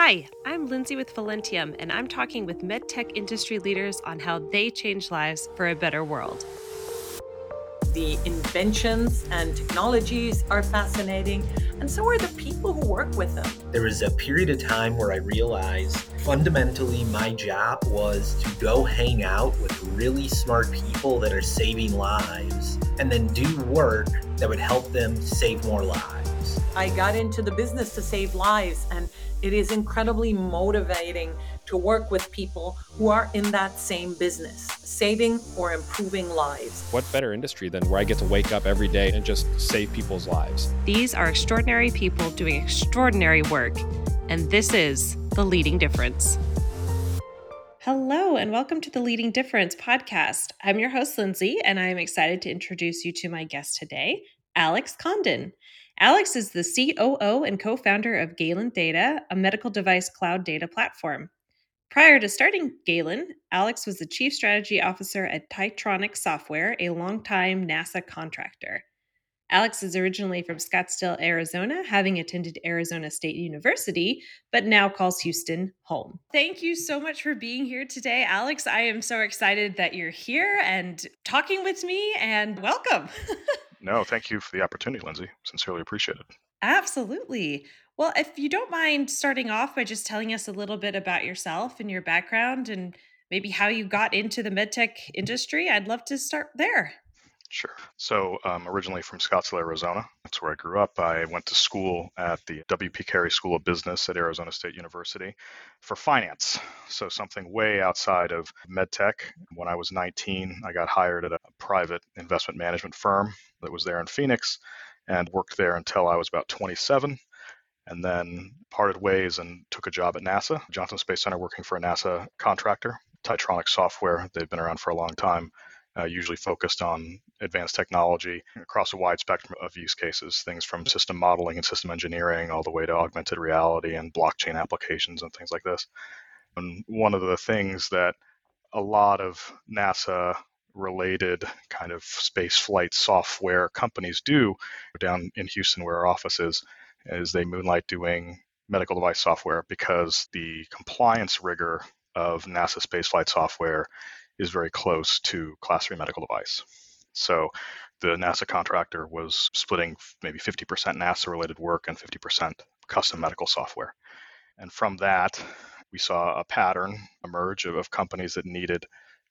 Hi, I'm Lindsey with Velentium, and I'm talking with medtech industry leaders on how they change lives for a better world. The inventions and technologies are fascinating, and so are the people who work with them. There was a period of time where I realized fundamentally my job was to go hang out with really smart people that are saving lives and then do work that would help them save more lives. I got into the business to save lives, and it is incredibly motivating to work with people who are in that same business, saving or improving lives. What better industry than where I get to wake up every day and just save people's lives? These are extraordinary people doing extraordinary work, and this is The Leading Difference. Hello, and welcome to the Leading Difference podcast. I'm your host, Lindsey, and I'm excited to introduce you to my guest today, Alex Condon. Alex is the COO and co founder of Galen Data, a medical device cloud data platform. Prior to starting Galen, Alex was the chief strategy officer at Tietronix Software, a longtime NASA contractor. Alex is originally from Scottsdale, Arizona, having attended Arizona State University, but now calls Houston home. Thank you so much for being here today, Alex. I am so excited that you're here and talking with me, and welcome. No, thank you for the opportunity, Lindsey. Sincerely appreciate it. Absolutely. Well, if you don't mind starting off by just telling us a little bit about yourself and your background and maybe how you got into the medtech industry, I'd love to start there. Sure. So, um, originally from Scottsdale, Arizona. That's where I grew up. I went to school at the W.P. Carey School of Business at Arizona State University for finance. So, something way outside of medtech. When I was 19, I got hired at a private investment management firm that was there in Phoenix and worked there until I was about 27 and then parted ways and took a job at NASA, Johnson Space Center, working for a NASA contractor, Tietronix Software. They've been around for a long time uh, usually focused on advanced technology across a wide spectrum of use cases, things from system modeling and system engineering all the way to augmented reality and blockchain applications and things like this. And one of the things that a lot of NASA related kind of space flight software companies do down in Houston, where our office is, is they moonlight doing medical device software because the compliance rigor of NASA spaceflight software is very close to class 3 medical device. So the NASA contractor was splitting maybe 50% NASA related work and 50% custom medical software. And from that, we saw a pattern emerge of, of companies that needed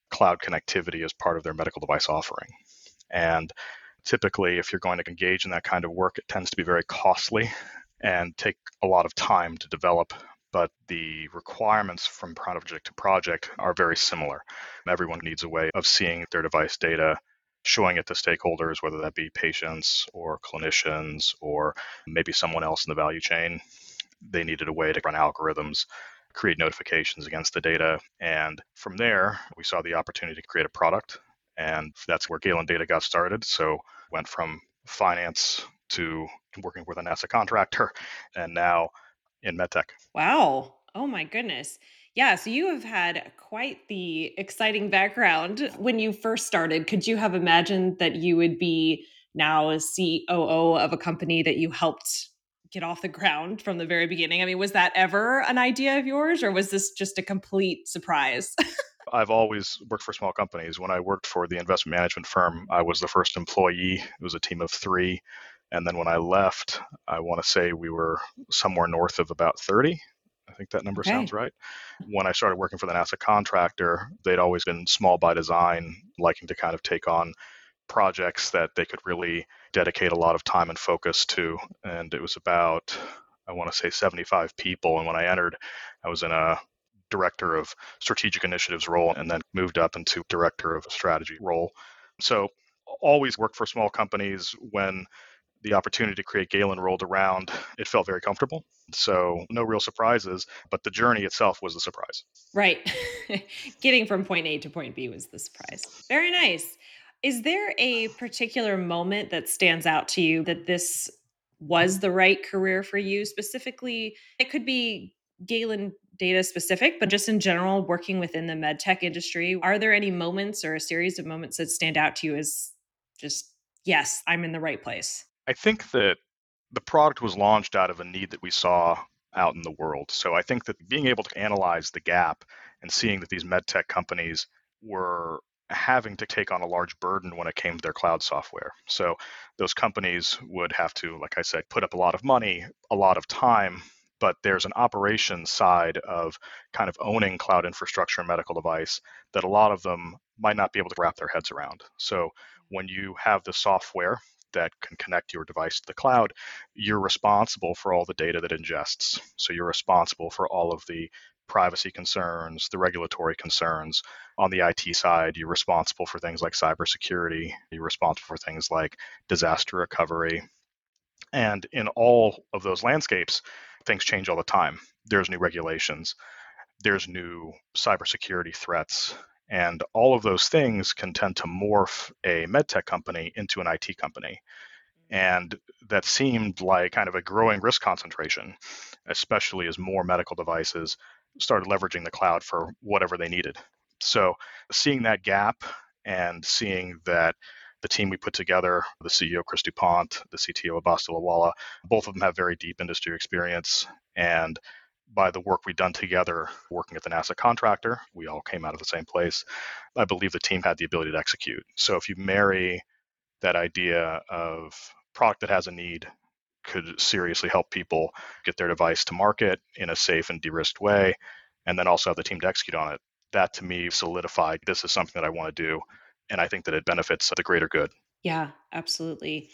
cloud connectivity as part of their medical device offering. And typically, if you're going to engage in that kind of work, it tends to be very costly and take a lot of time to develop but the requirements from project to project are very similar. Everyone needs a way of seeing their device data, showing it to stakeholders, whether that be patients or clinicians or maybe someone else in the value chain. They needed a way to run algorithms, create notifications against the data. And from there, we saw the opportunity to create a product. And that's where Galen Data got started. So went from finance to working with a NASA contractor and now in medtech. Wow. Oh my goodness. Yeah, so you have had quite the exciting background. When you first started, could you have imagined that you would be now a COO of a company that you helped get off the ground from the very beginning? I mean, was that ever an idea of yours or was this just a complete surprise? I've always worked for small companies. When I worked for the investment management firm, I was the first employee. It was a team of three. And then when I left, I want to say we were somewhere north of about 30. I think that number okay. sounds right. When I started working for the NASA contractor, they'd always been small by design, liking to kind of take on projects that they could really dedicate a lot of time and focus to. And it was about, I want to say 75 people. And when I entered, I was in a director of strategic initiatives role and then moved up into director of strategy role. So always worked for small companies when the opportunity to create Galen rolled around, it felt very comfortable. So no real surprises, but the journey itself was the surprise. Right. Getting from point A to point B was the surprise. Very nice. Is there a particular moment that stands out to you that this was the right career for you specifically? It could be Galen data specific, but just in general, working within the med tech industry, are there any moments or a series of moments that stand out to you as just, yes, I'm in the right place? I think that the product was launched out of a need that we saw out in the world. So I think that being able to analyze the gap and seeing that these medtech companies were having to take on a large burden when it came to their cloud software. So those companies would have to, like I said, put up a lot of money, a lot of time, but there's an operations side of kind of owning cloud infrastructure and medical device that a lot of them might not be able to wrap their heads around. So when you have the software that can connect your device to the cloud, you're responsible for all the data that ingests. So you're responsible for all of the privacy concerns, the regulatory concerns. On the IT side, you're responsible for things like cybersecurity, you're responsible for things like disaster recovery. And in all of those landscapes, things change all the time. There's new regulations, there's new cybersecurity threats, and all of those things can tend to morph a medtech company into an IT company. Mm-hmm. And that seemed like kind of a growing risk concentration, especially as more medical devices started leveraging the cloud for whatever they needed. So seeing that gap and seeing that the team we put together, the CEO Chris DuPont, the CTO Abbas Dilawala, both of them have very deep industry experience. And by the work we've done together, working at the NASA contractor, we all came out of the same place. I believe the team had the ability to execute. So if you marry that idea of product that has a need could seriously help people get their device to market in a safe and de-risked way, and then also have the team to execute on it. That to me solidified this is something that I want to do, and I think that it benefits the greater good. Yeah, absolutely.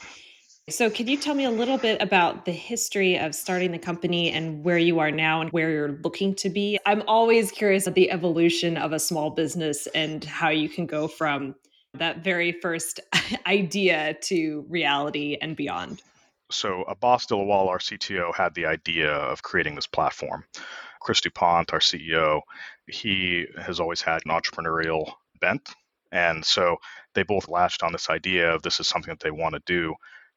So, can you tell me a little bit about the history of starting the company and where you are now and where you're looking to be? I'm always curious of the evolution of a small business and how you can go from that very first idea to reality and beyond. So, Abbas Dilawal, our CTO, had the idea of creating this platform. Chris DuPont, our CEO, he has always had an entrepreneurial bent. And so they both latched on this idea of this is something that they want to do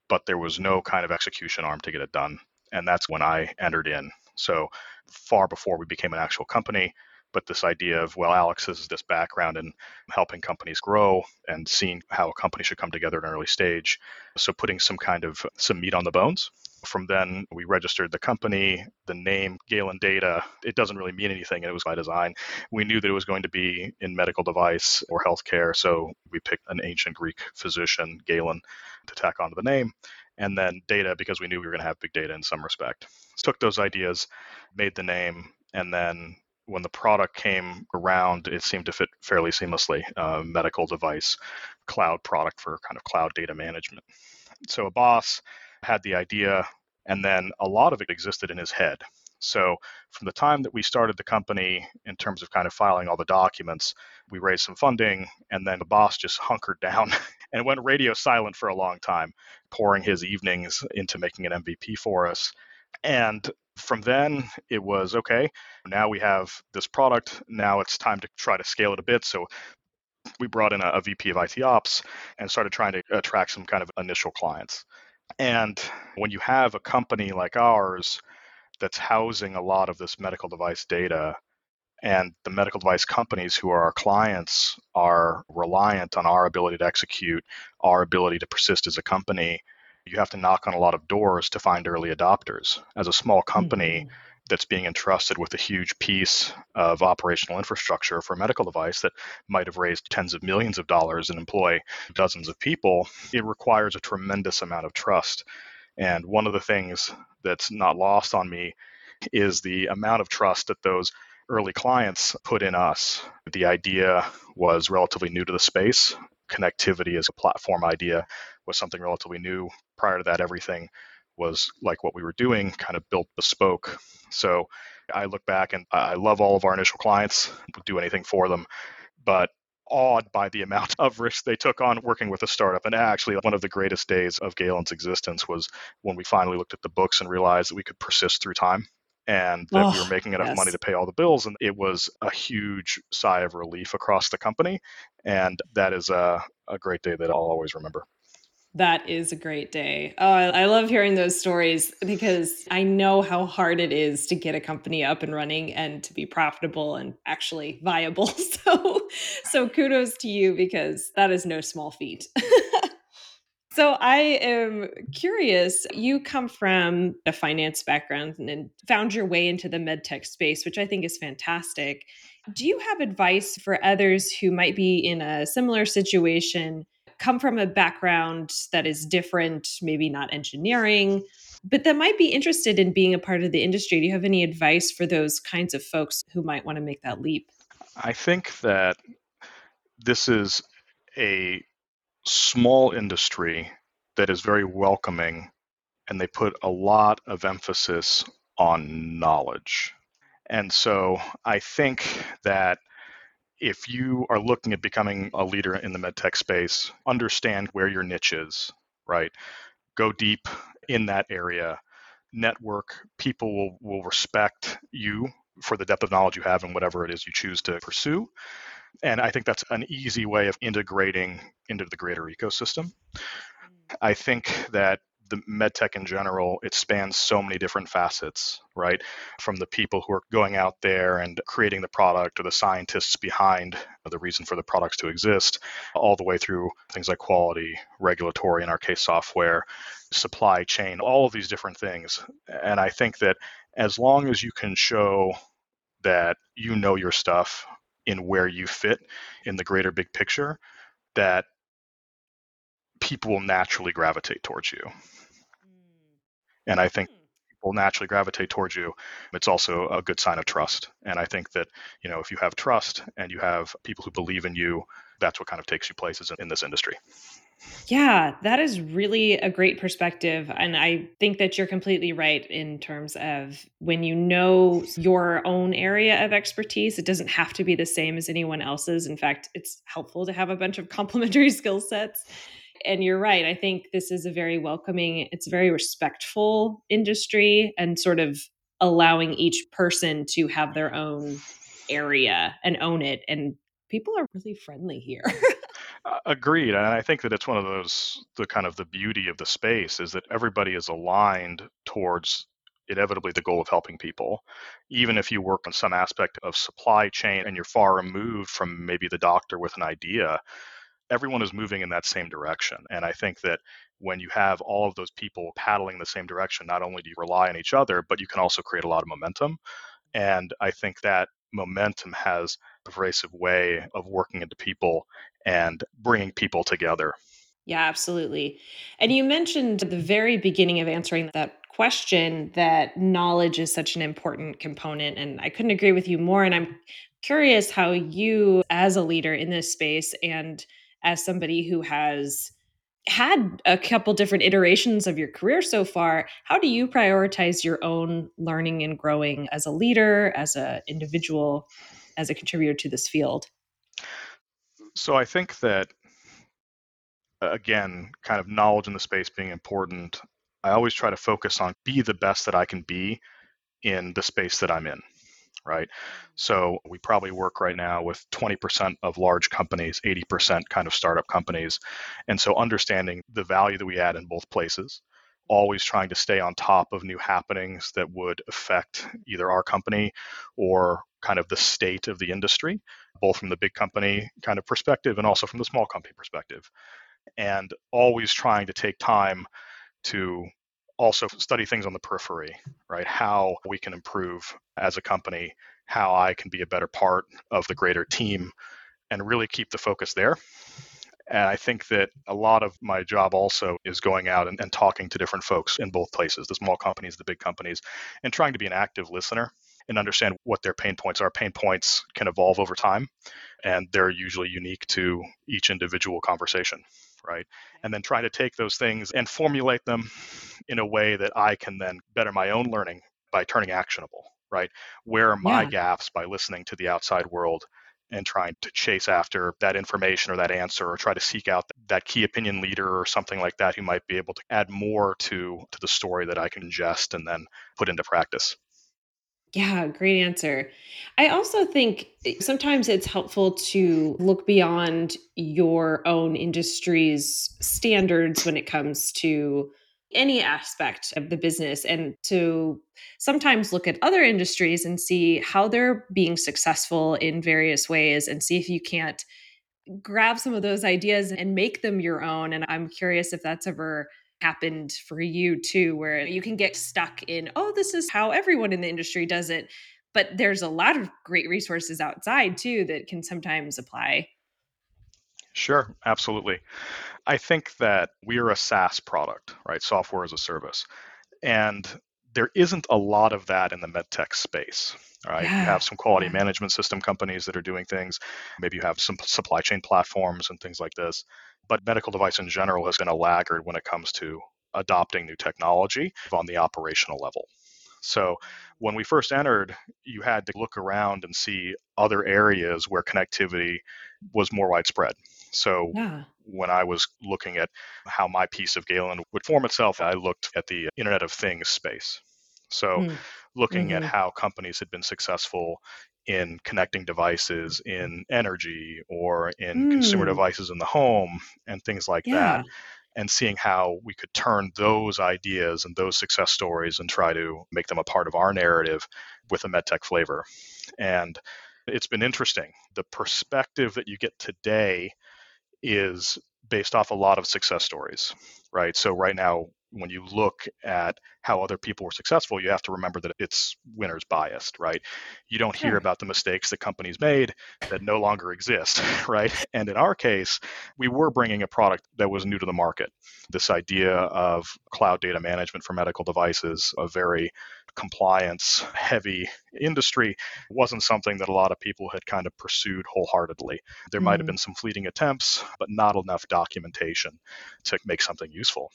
but there was no kind of execution arm to get it done. And that's when I entered in. So far before we became an actual company, but this idea of, well, Alex has this background in helping companies grow and seeing how a company should come together at an early stage. So putting some kind of some meat on the bones. From then, we registered the company, the name Galen Data. It doesn't really mean anything, and it was by design. We knew that it was going to be in medical device or healthcare, so we picked an ancient Greek physician, Galen, to tack onto the name, and then data because we knew we were going to have big data in some respect. So took those ideas, made the name, and then when the product came around, it seemed to fit fairly seamlessly. Uh, medical device, cloud product for kind of cloud data management. So Abbas had the idea, and then a lot of it existed in his head. So from the time that we started the company, in terms of kind of filing all the documents, we raised some funding, and then Abbas just hunkered down and went radio silent for a long time, pouring his evenings into making an MVP for us. And from then, it was okay. Now we have this product. Now it's time to try to scale it a bit. So we brought in a, a VP of IT ops and started trying to attract some kind of initial clients. And when you have a company like ours that's housing a lot of this medical device data, and the medical device companies who are our clients are reliant on our ability to execute, our ability to persist as a company. You have to knock on a lot of doors to find early adopters. As a small company mm-hmm. that's being entrusted with a huge piece of operational infrastructure for a medical device that might have raised tens of millions of dollars and employ dozens of people, it requires a tremendous amount of trust. And one of the things that's not lost on me is the amount of trust that those early clients put in us. The idea was relatively new to the space. Connectivity as a platform idea was something relatively new. Prior to that, everything was like what we were doing, kind of built bespoke. So I look back and I love all of our initial clients, would do anything for them, but awed by the amount of risk they took on working with a startup. And actually, one of the greatest days of Galen's existence was when we finally looked at the books and realized that we could persist through time and that oh, we were making enough yes. money to pay all the bills. And it was a huge sigh of relief across the company. And that is a, a great day that I'll always remember. That is a great day. Oh, I, I love hearing those stories because I know how hard it is to get a company up and running and to be profitable and actually viable. So, so kudos to you because that is no small feat. So I am curious. You come from a finance background and found your way into the medtech space, which I think is fantastic. Do you have advice for others who might be in a similar situation, come from a background that is different, maybe not engineering, but that might be interested in being a part of the industry? Do you have any advice for those kinds of folks who might want to make that leap? I think that this is a small industry that is very welcoming and they put a lot of emphasis on knowledge. And so I think that if you are looking at becoming a leader in the medtech space, understand where your niche is, right? Go deep in that area, network, people will, will respect you for the depth of knowledge you have in whatever it is you choose to pursue. And I think that's an easy way of integrating into the greater ecosystem. Mm. I think that the medtech in general, it spans so many different facets, right? From the people who are going out there and creating the product or the scientists behind the reason for the products to exist, all the way through things like quality, regulatory, in our case, software, supply chain, all of these different things. And I think that as long as you can show that you know your stuff in where you fit in the greater big picture, that people will naturally gravitate towards you. And I think hmm. people naturally gravitate towards you. It's also a good sign of trust. And I think that, you know, if you have trust and you have people who believe in you, that's what kind of takes you places in, in this industry. Yeah, that is really a great perspective. And I think that you're completely right in terms of when you know your own area of expertise, it doesn't have to be the same as anyone else's. In fact, it's helpful to have a bunch of complementary skill sets and you're right. I think this is a very welcoming, it's a very respectful industry and sort of allowing each person to have their own area and own it. And people are really friendly here. agreed. And I think that it's one of those, the kind of the beauty of the space is that everybody is aligned towards inevitably the goal of helping people. Even if you work on some aspect of supply chain and you're far removed from maybe the doctor with an idea, everyone is moving in that same direction. And I think that when you have all of those people paddling the same direction, not only do you rely on each other, but you can also create a lot of momentum. And I think that momentum has a pervasive way of working into people and bringing people together. Yeah, absolutely. And you mentioned at the very beginning of answering that question that knowledge is such an important component. And I couldn't agree with you more. And I'm curious how you, as a leader in this space and as somebody who has had a couple different iterations of your career so far how do you prioritize your own learning and growing as a leader as an individual as a contributor to this field? So i think that again kind of knowledge in the space being important i always try to focus on be the best that i can be in the space that i'm in right? Mm-hmm. So we probably work right now with 20% of large companies, 80% kind of startup companies. And so understanding the value that we add in both places, always trying to stay on top of new happenings that would affect either our company or kind of the state of the industry, both from the big company kind of perspective and also from the small company perspective. And always trying to take time to also study things on the periphery, right? How we can improve as a company, how I can be a better part of the greater team, and really keep the focus there. And I think that a lot of my job also is going out and, and, talking to different folks in both places, the small companies, the big companies, and trying to be an active listener and understand what their pain points are. Pain points can evolve over time, and they're usually unique to each individual conversation right? And then trying to take those things and formulate them in a way that I can then better my own learning by turning actionable, right? Where are my yeah. gaps by listening to the outside world and trying to chase after that information or that answer or try to seek out that key opinion leader or something like that who might be able to add more to to the story that I can ingest and then put into practice. Yeah, great answer. I also think eh, sometimes it's helpful to look beyond your own industry's standards when it comes to any aspect of the business and to sometimes look at other industries and see how they're being successful in various ways and see if you can't grab some of those ideas and make them your own. And I'm curious if that's ever happened for you too, where you can get stuck in, oh, this is how everyone in the industry does it. But there's a lot of great resources outside too that can sometimes apply. Sure, absolutely. I think that we are a SaaS product, right? Software as a service. And there isn't a lot of that in the medtech space. Right? Yeah. You have some quality yeah. management system companies that are doing things. Maybe you have some supply chain platforms and things like this. But medical device in general has been a laggard when it comes to adopting new technology on the operational level. So when we first entered, you had to look around and see other areas where connectivity was more widespread. So yeah. when I was looking at how my piece of Galen would form itself, I looked at the Internet of Things space. So, mm. looking mm-hmm. at how companies had been successful in connecting devices in energy or in mm. consumer devices in the home and things like yeah. that, and seeing how we could turn those ideas and those success stories and try to make them a part of our narrative with a medtech flavor. And it's been interesting. The perspective that you get today is based off a lot of success stories, right? So, right now, when you look at how other people were successful, you have to remember that it's winners biased, right? You don't hear about the mistakes that companies made that no longer exist, right? And in our case, we were bringing a product that was new to the market. This idea of cloud data management for medical devices, a very compliance heavy industry, wasn't something that a lot of people had kind of pursued wholeheartedly. There might have mm. been some fleeting attempts, but not enough documentation to make something useful.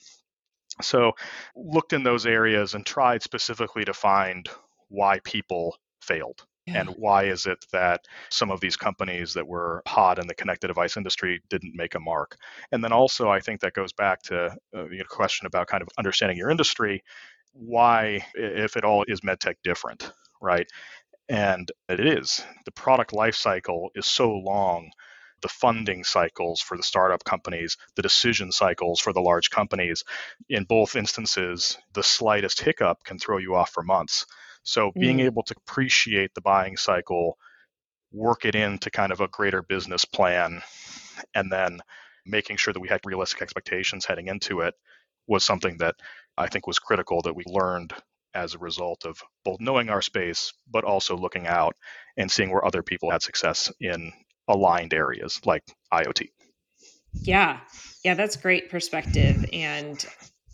So, looked in those areas and tried specifically to find why people failed. Yeah. And why is it that some of these companies that were hot in the connected device industry didn't make a mark? And then also, I think that goes back to uh, a question about kind of understanding your industry. Why, if at all, is medtech different, right? And it is. The product life cycle is so long the funding cycles for the startup companies, the decision cycles for the large companies. In both instances, the slightest hiccup can throw you off for months. So being mm. able to appreciate the buying cycle, work it into kind of a greater business plan, and then making sure that we had realistic expectations heading into it was something that I think was critical that we learned as a result of both knowing our space, but also looking out and seeing where other people had success in aligned areas like IoT. Yeah. Yeah, that's great perspective. And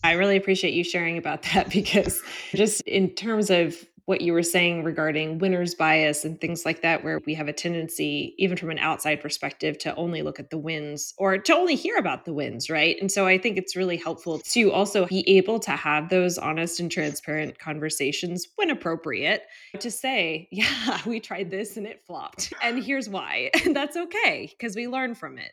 I really appreciate you sharing about that because just in terms of what you were saying regarding winner's bias and things like that, where we have a tendency, even from an outside perspective, to only look at the wins or to only hear about the wins, right? And so I think it's really helpful to also be able to have those honest and transparent conversations when appropriate to say, yeah, we tried this and it flopped. And here's why. And that's okay because we learn from it.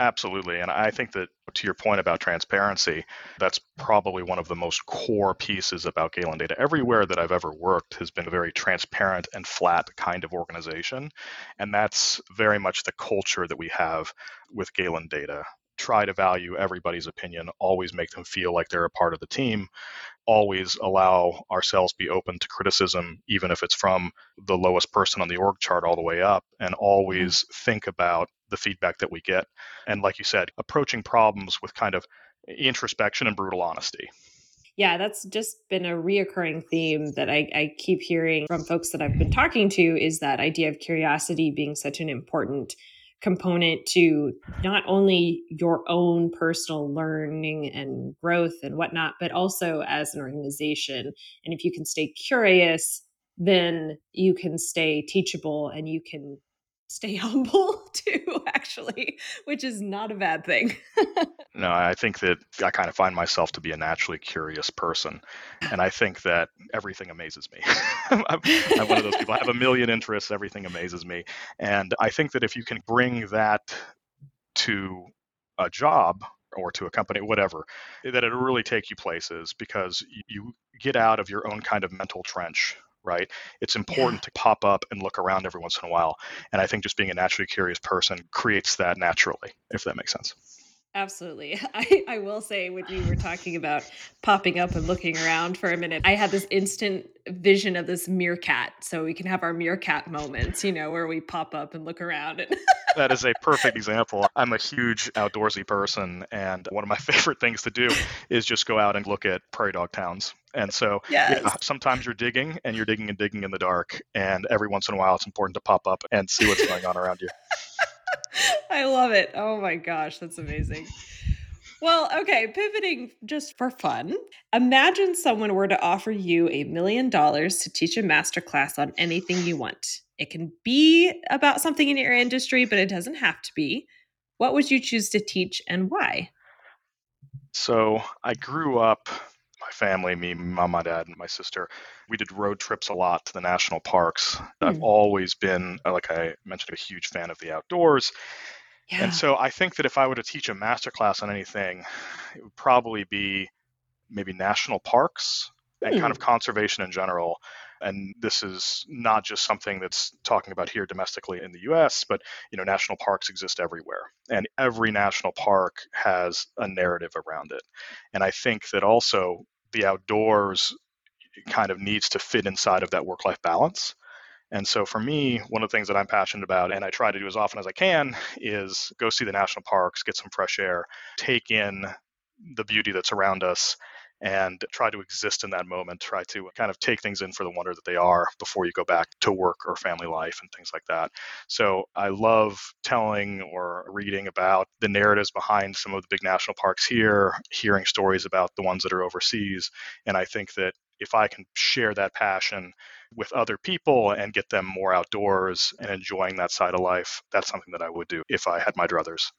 Absolutely. And I think that to your point about transparency, that's probably one of the most core pieces about Galen Data. Everywhere that I've ever worked has been a very transparent and flat kind of organization. And that's very much the culture that we have with Galen Data. Try to value everybody's opinion, always make them feel like they're a part of the team, always allow ourselves be open to criticism, even if it's from the lowest person on the org chart all the way up, and mm-hmm. always think about the feedback that we get. And like you said, approaching problems with kind of introspection and brutal honesty. Yeah, that's just been a reoccurring theme that I, I, keep hearing from folks that I've been talking to is that idea of curiosity being such an important component to not only your own personal learning and growth and whatnot, but also as an organization. And if you can stay curious, then you can stay teachable and you can stay humble too, actually, which is not a bad thing. no, I think that I kind of find myself to be a naturally curious person. And I think that everything amazes me. I'm, I'm one of those people. I have a million interests, everything amazes me. And I think that if you can bring that to a job or to a company, whatever, that it'll really take you places because you get out of your own kind of mental trench right? It's important yeah. to pop up and look around every once in a while. And I think just being a naturally curious person creates that naturally, if that makes sense. Absolutely. I, I will say, when you were talking about popping up and looking around for a minute, I had this instant vision of this meerkat. So we can have our meerkat moments, you know, where we pop up and look around. And that is a perfect example. I'm a huge outdoorsy person, and one of my favorite things to do is just go out and look at prairie dog towns. And so, yes. yeah, sometimes you're digging and you're digging and digging in the dark, and every once in a while, it's important to pop up and see what's going on around you. I love it. Oh my gosh, that's amazing. Well, okay, pivoting just for fun. Imagine someone were to offer you a million dollars to teach a master class on anything you want. It can be about something in your industry, but it doesn't have to be. What would you choose to teach and why? So, I grew up family, me, mom, my dad, and my sister, we did road trips a lot to the national parks. Mm. I've hmm. always been, uh, like I mentioned, a huge fan of the outdoors. Yeah. And so I think that if I were to teach a master class on anything, it would probably be maybe national parks and kind hmm. of conservation in general. And this is not just something that's talking about here domestically in the US, but you know, national parks exist everywhere. And every national park has a narrative around it. And I think that also the outdoors kind of needs to fit inside of that work life balance. And so for me, one of the things that I'm passionate about and I try to do as often as I can is go see the national parks, get some fresh air, take in the beauty that's around us and try to exist in that moment, try to kind of take things in for the wonder that they are before you go back to work or family life and things like that. So I love telling or reading about the narratives behind some of the big national parks here, hearing stories about the ones that are overseas. And I think that if I can share that passion with other people and get them more outdoors and enjoying that side of life, that's something that I would do if I had my druthers.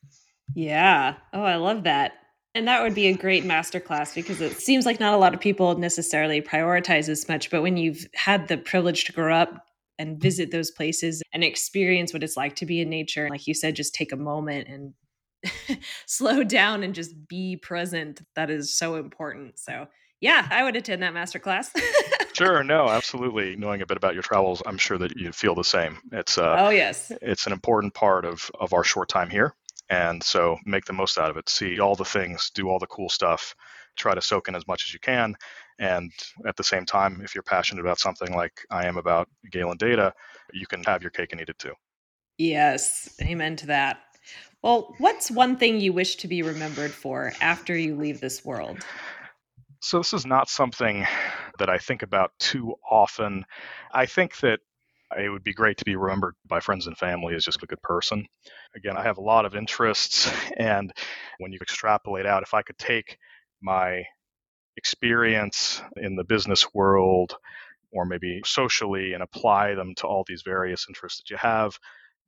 Yeah. Oh, I love that. And that would be a great masterclass because it seems like not a lot of people necessarily prioritize as much. But when you've had the privilege to grow up and visit those places and experience what it's like to be in nature, like you said, just take a moment and slow down and just be present. That is so important. So, yeah, I would attend that masterclass. sure, no, absolutely. Knowing a bit about your travels, I'm sure that you feel the same. It's uh, oh yes, it's an important part of of our short time here, and so make the most out of it. See all the things, do all the cool stuff, try to soak in as much as you can. And at the same time, if you're passionate about something like I am about Galen data, you can have your cake and eat it too. Yes, amen to that. Well, what's one thing you wish to be remembered for after you leave this world? So, this is not something that I think about too often. I think that it would be great to be remembered by friends and family as just a good person. Again, I have a lot of interests, and when you extrapolate out, if I could take my experience in the business world or maybe socially and apply them to all these various interests that you have,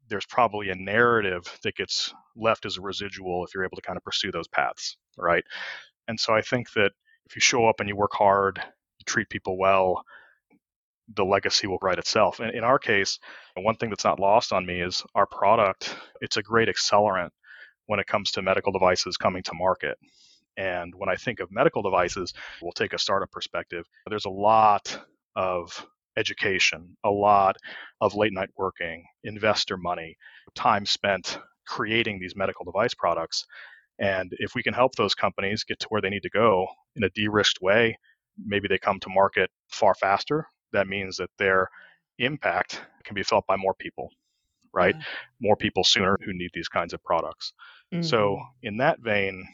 there's probably a narrative that gets left as a residual if you're able to kind of pursue those paths, right? And so I think that if you show up and you work hard, you treat people well, the legacy will write itself. And in our case, one thing that's not lost on me is our product, it's a great accelerant when it comes to medical devices coming to market. And when I think of medical devices, we'll take a startup perspective. There's a lot of education, a lot of late night working, investor money, time spent creating these medical device products. And if we can help those companies get to where they need to go in a de risked way, maybe they come to market far faster that means that their impact can be felt by more people, right? Yeah. More people sooner who need these kinds of products. Mm-hmm. So, in that vein,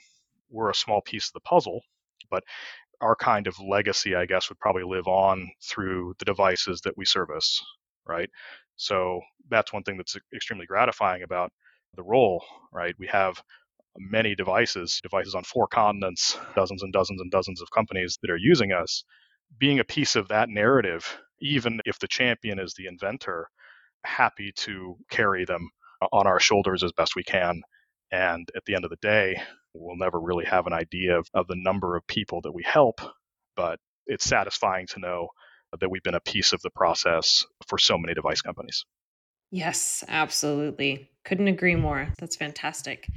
we're a small piece of the puzzle, but our kind of legacy, I guess, would probably live on through the devices that we service, right? So, that's one thing that's extremely gratifying about the role, right? We have many devices, devices on four continents, dozens and dozens and dozens of companies that are using us being a piece of that narrative, even if the champion is the inventor, happy to carry them uh, on our shoulders as best we can. And at the end of the day, we'll never really have an idea of, of the number of people that we help, but it's satisfying to know that we've been a piece of the process for so many device companies. Yes, absolutely. Couldn't agree more. That's fantastic.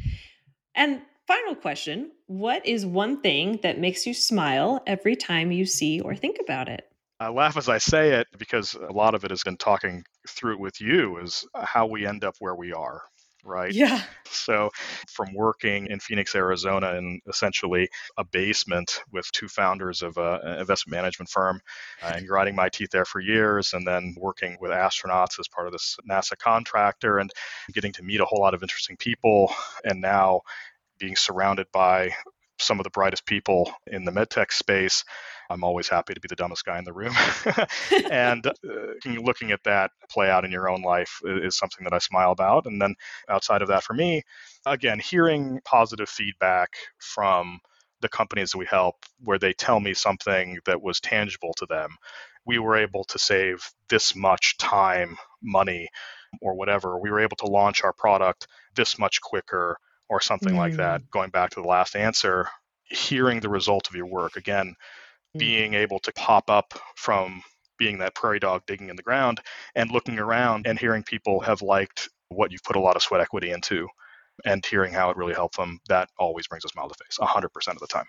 And Final question What is one thing that makes you smile every time you see or think about it? I laugh as I say it because a lot of it has been talking through it with you is how we end up where we are. right? Yeah. So, from working in Phoenix, Arizona, in essentially a basement with two founders of an investment management firm, uh, and grinding my teeth there for years, and then working with astronauts as part of this NASA contractor, and getting to meet a whole lot of interesting people, and now being surrounded by some of the brightest people in the medtech space. I'm always happy to be the dumbest guy in the room. and uh, looking at that play out in your own life is something that I smile about. And then outside of that, for me, again, hearing positive feedback from the companies that we help where they tell me something that was tangible to them. We were able to save this much time, money, or whatever. We were able to launch our product this much quicker or something mm. like that. Mm. Going back to the last answer, hearing the result of your work again, mm. being able to pop up from being that prairie dog digging in the ground and looking around and hearing people have liked what you've put a lot of sweat equity into and hearing how it really helped them, that always brings a smile to face 100% of the time.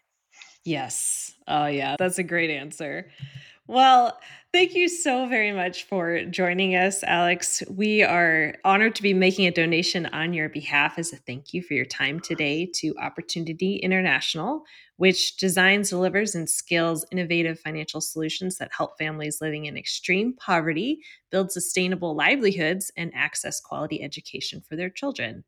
Yes. Oh, yeah. That's a great answer. Well, thank you so very much for joining us, Alex. We are honored to be making a donation on your behalf as a thank you for your time today to Opportunity International, which designs, delivers, and scales innovative financial solutions that help families living in extreme poverty build sustainable livelihoods and access quality education for their children.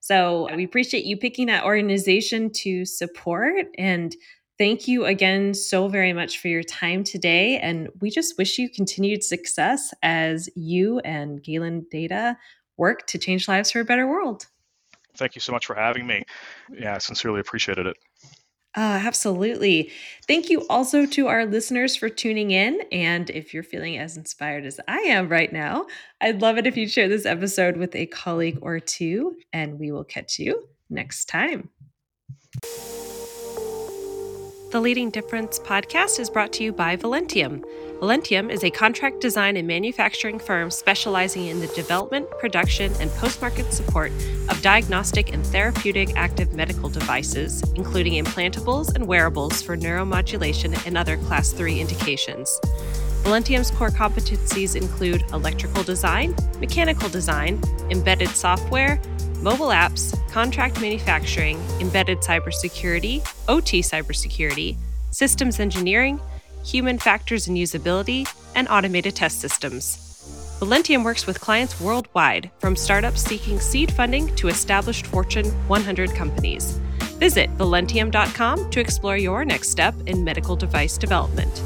So we appreciate you picking that organization to support and Thank you again so very much for your time today. And we just wish you continued success as you and Galen Data work to change lives for a better world. Thank you so much for having me. Yeah, I sincerely appreciated it. Uh, absolutely. Thank you also to our listeners for tuning in. And if you're feeling as inspired as I am right now, I'd love it if you'd share this episode with a colleague or two, and we will catch you next time. The Leading Difference podcast is brought to you by Velentium. Velentium is a contract design and manufacturing firm specializing in the development, production, and post market support of diagnostic and therapeutic active medical devices, including implantables and wearables for neuromodulation and other Class 3 indications. Velentium's core competencies include electrical design, mechanical design, embedded software, mobile apps, contract manufacturing, embedded cybersecurity, OT cybersecurity, systems engineering, human factors and usability, and automated test systems. Velentium works with clients worldwide, from startups seeking seed funding to established Fortune 100 companies. Visit velentium.com to explore your next step in medical device development.